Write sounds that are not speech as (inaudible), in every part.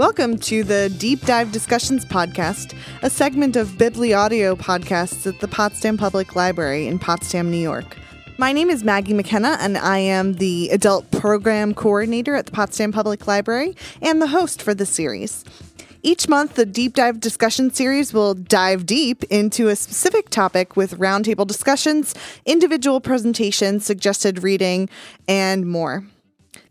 Welcome to the Deep Dive Discussions Podcast, a segment of Bibli Audio podcasts at the Potsdam Public Library in Potsdam, New York. My name is Maggie McKenna, and I am the Adult Program Coordinator at the Potsdam Public Library and the host for this series. Each month, the Deep Dive Discussion Series will dive deep into a specific topic with roundtable discussions, individual presentations, suggested reading, and more.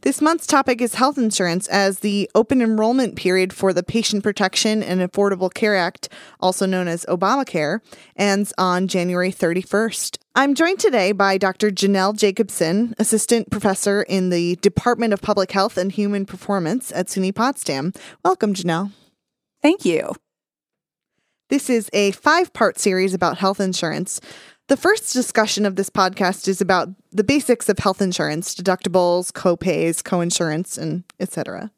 This month's topic is health insurance as the open enrollment period for the Patient Protection and Affordable Care Act, also known as Obamacare, ends on January 31st. I'm joined today by Dr. Janelle Jacobson, Assistant Professor in the Department of Public Health and Human Performance at SUNY Potsdam. Welcome, Janelle. Thank you. This is a five part series about health insurance. The first discussion of this podcast is about the basics of health insurance, deductibles, copays, coinsurance, and etc.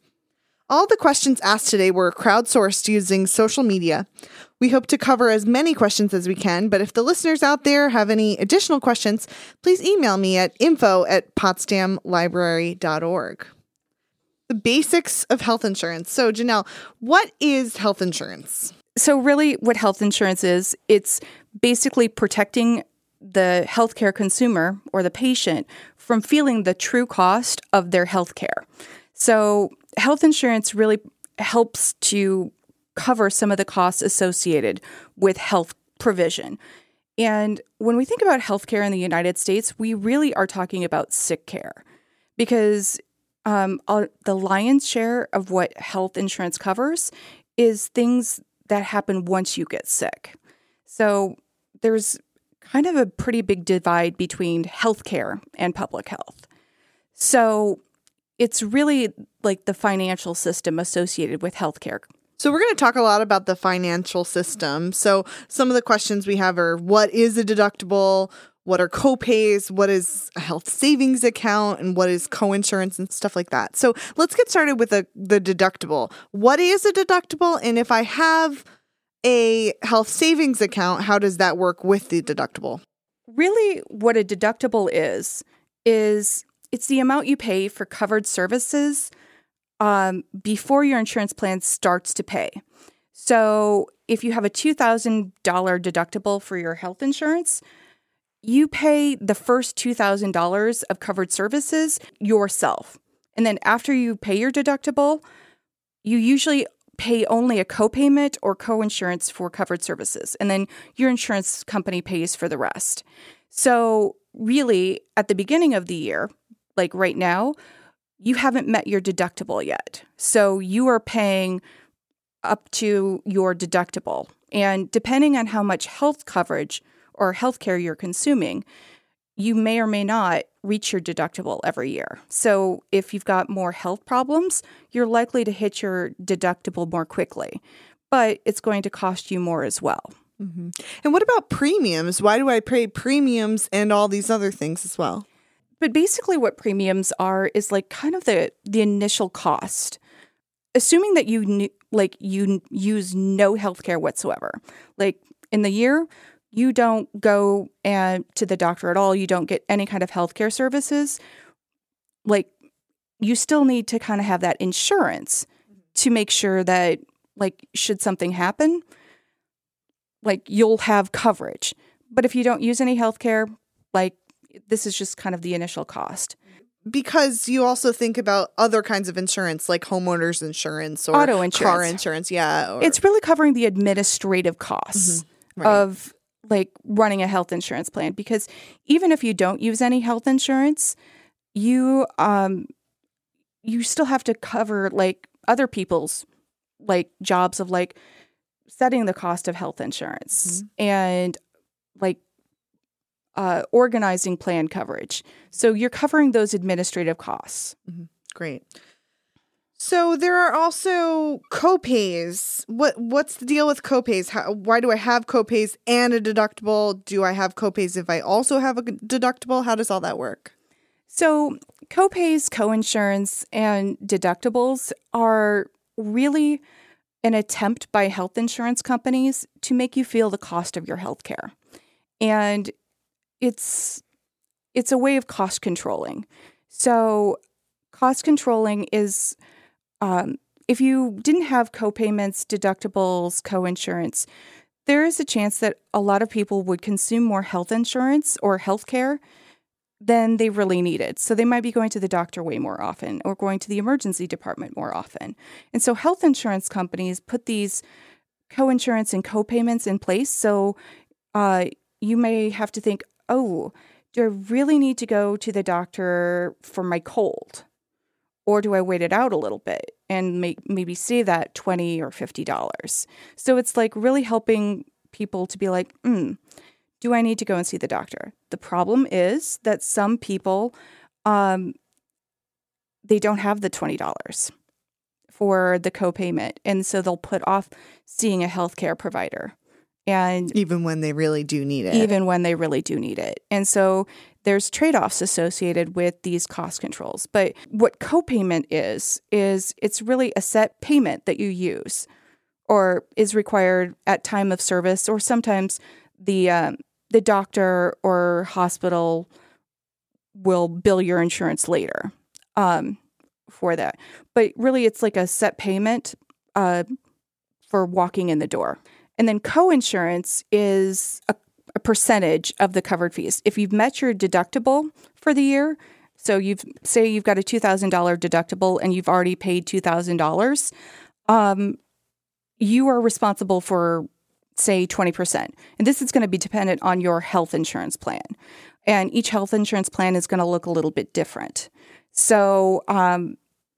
All the questions asked today were crowdsourced using social media. We hope to cover as many questions as we can, but if the listeners out there have any additional questions, please email me at info at potsdamlibrary.org. The basics of health insurance. So, Janelle, what is health insurance? So, really, what health insurance is, it's basically protecting the healthcare consumer or the patient from feeling the true cost of their healthcare. So, health insurance really helps to cover some of the costs associated with health provision. And when we think about healthcare in the United States, we really are talking about sick care because um, the lion's share of what health insurance covers is things that happen once you get sick. So there's kind of a pretty big divide between healthcare and public health. So it's really like the financial system associated with healthcare. So, we're going to talk a lot about the financial system. So, some of the questions we have are what is a deductible? What are copays? What is a health savings account? And what is coinsurance and stuff like that? So, let's get started with the, the deductible. What is a deductible? And if I have a health savings account, how does that work with the deductible? Really, what a deductible is, is it's the amount you pay for covered services um, before your insurance plan starts to pay. So, if you have a $2,000 deductible for your health insurance, you pay the first $2,000 of covered services yourself. And then after you pay your deductible, you usually pay only a copayment or coinsurance for covered services, and then your insurance company pays for the rest. So, really, at the beginning of the year, like right now, you haven't met your deductible yet. So, you are paying up to your deductible. And depending on how much health coverage or health care you're consuming, you may or may not reach your deductible every year. So if you've got more health problems, you're likely to hit your deductible more quickly, but it's going to cost you more as well. Mm-hmm. And what about premiums? Why do I pay premiums and all these other things as well? But basically, what premiums are is like kind of the the initial cost. Assuming that you like you use no healthcare whatsoever, like in the year you don't go and to the doctor at all, you don't get any kind of healthcare services, like you still need to kind of have that insurance to make sure that like should something happen, like you'll have coverage. But if you don't use any healthcare, like this is just kind of the initial cost because you also think about other kinds of insurance like homeowners insurance or auto insurance car insurance yeah or... it's really covering the administrative costs mm-hmm. right. of like running a health insurance plan because even if you don't use any health insurance, you um you still have to cover like other people's like jobs of like setting the cost of health insurance mm-hmm. and like uh, organizing plan coverage. So you're covering those administrative costs. Mm-hmm. Great. So there are also copays. What what's the deal with copays? How, why do I have copays and a deductible? Do I have copays if I also have a deductible? How does all that work? So copays, coinsurance, and deductibles are really an attempt by health insurance companies to make you feel the cost of your health care. And it's it's a way of cost controlling. So cost controlling is um, if you didn't have copayments, deductibles, coinsurance, there is a chance that a lot of people would consume more health insurance or health care than they really needed. So they might be going to the doctor way more often or going to the emergency department more often. And so health insurance companies put these coinsurance and copayments in place. So uh, you may have to think, oh, do I really need to go to the doctor for my cold? Or do I wait it out a little bit and make, maybe save that 20 or $50? So it's like really helping people to be like, hmm, do I need to go and see the doctor? The problem is that some people, um, they don't have the $20 for the copayment. And so they'll put off seeing a healthcare provider. And even when they really do need it. Even when they really do need it. And so there's trade offs associated with these cost controls. But what copayment is, is it's really a set payment that you use or is required at time of service, or sometimes the um, the doctor or hospital will bill your insurance later um, for that. But really, it's like a set payment uh, for walking in the door. And then co-insurance is a, a percentage of the covered fees. If you've met your deductible for the year, so you've say you've got a two thousand dollar deductible and you've already paid two thousand um, dollars, you are responsible for say 20%. And this is going to be dependent on your health insurance plan. And each health insurance plan is going to look a little bit different. So, um,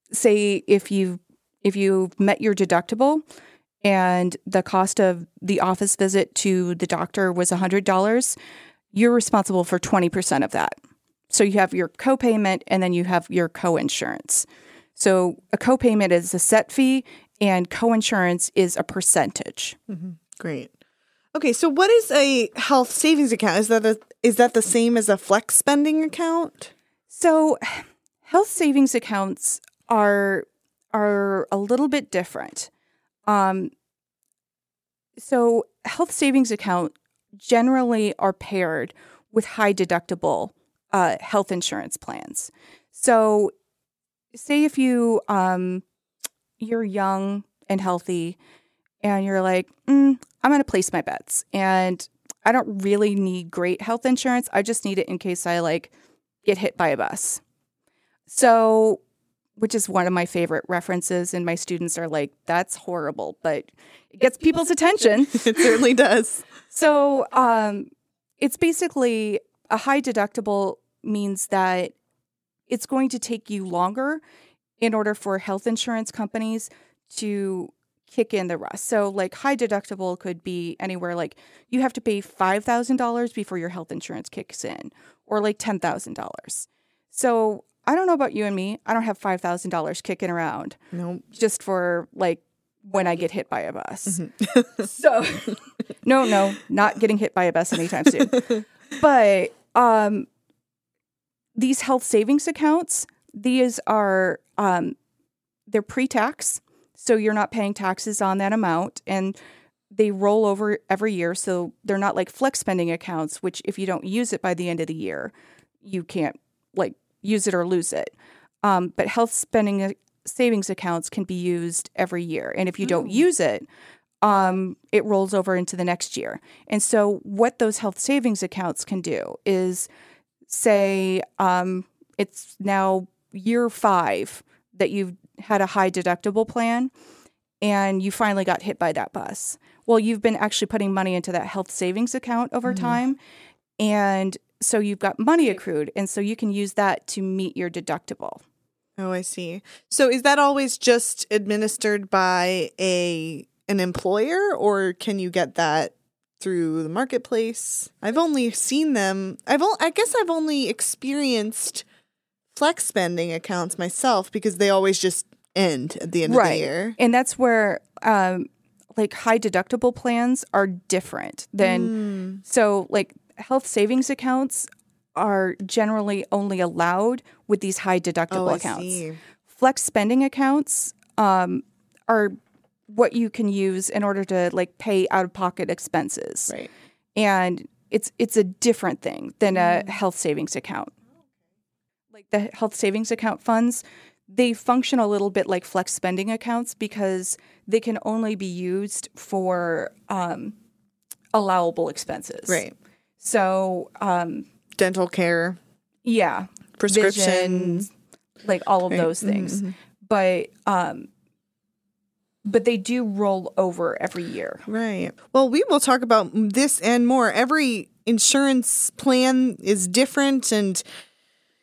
say if you if you've met your deductible and the cost of the office visit to the doctor was $100, you're responsible for 20% of that. So you have your copayment and then you have your co-insurance. So a copayment is a set fee and co-insurance is a percentage. Mm-hmm. Great. Okay, so what is a health savings account? Is that a, is that the same as a flex spending account? So, (sighs) health savings accounts are are a little bit different. Um, so, health savings account generally are paired with high deductible uh, health insurance plans. So, say if you um, you're young and healthy and you're like, mm, I'm going to place my bets. And I don't really need great health insurance. I just need it in case I like get hit by a bus. So, which is one of my favorite references. And my students are like, that's horrible, but it gets people's attention. (laughs) it certainly does. So, um, it's basically a high deductible means that it's going to take you longer in order for health insurance companies to kick in the rest. So, like high deductible could be anywhere like you have to pay $5,000 before your health insurance kicks in, or like $10,000. So, I don't know about you and me. I don't have $5,000 kicking around. No. Nope. Just for like when I get hit by a bus. Mm-hmm. (laughs) so, no, no, not getting hit by a bus anytime soon. but um, these health savings accounts, these are um, they're pre-tax so you're not paying taxes on that amount and they roll over every year so they're not like flex spending accounts which if you don't use it by the end of the year you can't like use it or lose it um, but health spending uh, savings accounts can be used every year and if you don't mm. use it um, it rolls over into the next year and so what those health savings accounts can do is say um, it's now year five that you've had a high deductible plan and you finally got hit by that bus. Well, you've been actually putting money into that health savings account over mm-hmm. time. And so you've got money accrued. And so you can use that to meet your deductible. Oh, I see. So is that always just administered by a an employer or can you get that through the marketplace? I've only seen them. I've o- I guess I've only experienced flex spending accounts myself because they always just end at the end right. of the year. And that's where um, like high deductible plans are different than mm. so like health savings accounts are generally only allowed with these high deductible oh, accounts. Flex spending accounts um, are what you can use in order to like pay out of pocket expenses. Right. And it's it's a different thing than mm. a health savings account like the health savings account funds, they function a little bit like flex spending accounts because they can only be used for um, allowable expenses. Right. So, um, Dental care, yeah, prescription. vision, like all of Right. those things. Mhm. But um, but they do roll over every year. Right. Well, we will talk about this and more. Every insurance plan is different and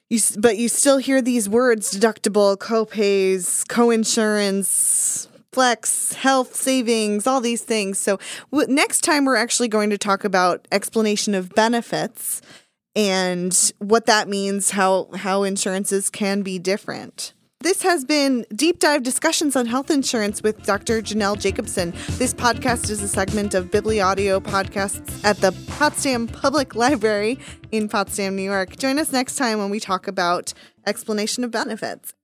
you but you still hear these words deductible, copays, coinsurance, flex, health savings, all these things. So w- next time we're actually going to talk about explanation of benefits and what that means, how how insurances can be different. This has been Deep Dive Discussions on Health Insurance with Dr. Janelle Jacobson. This podcast is a segment of Bibliaudio podcasts at the Potsdam Public (laughs) Library in Potsdam, New York. Join us next time when we talk about explanation of benefits.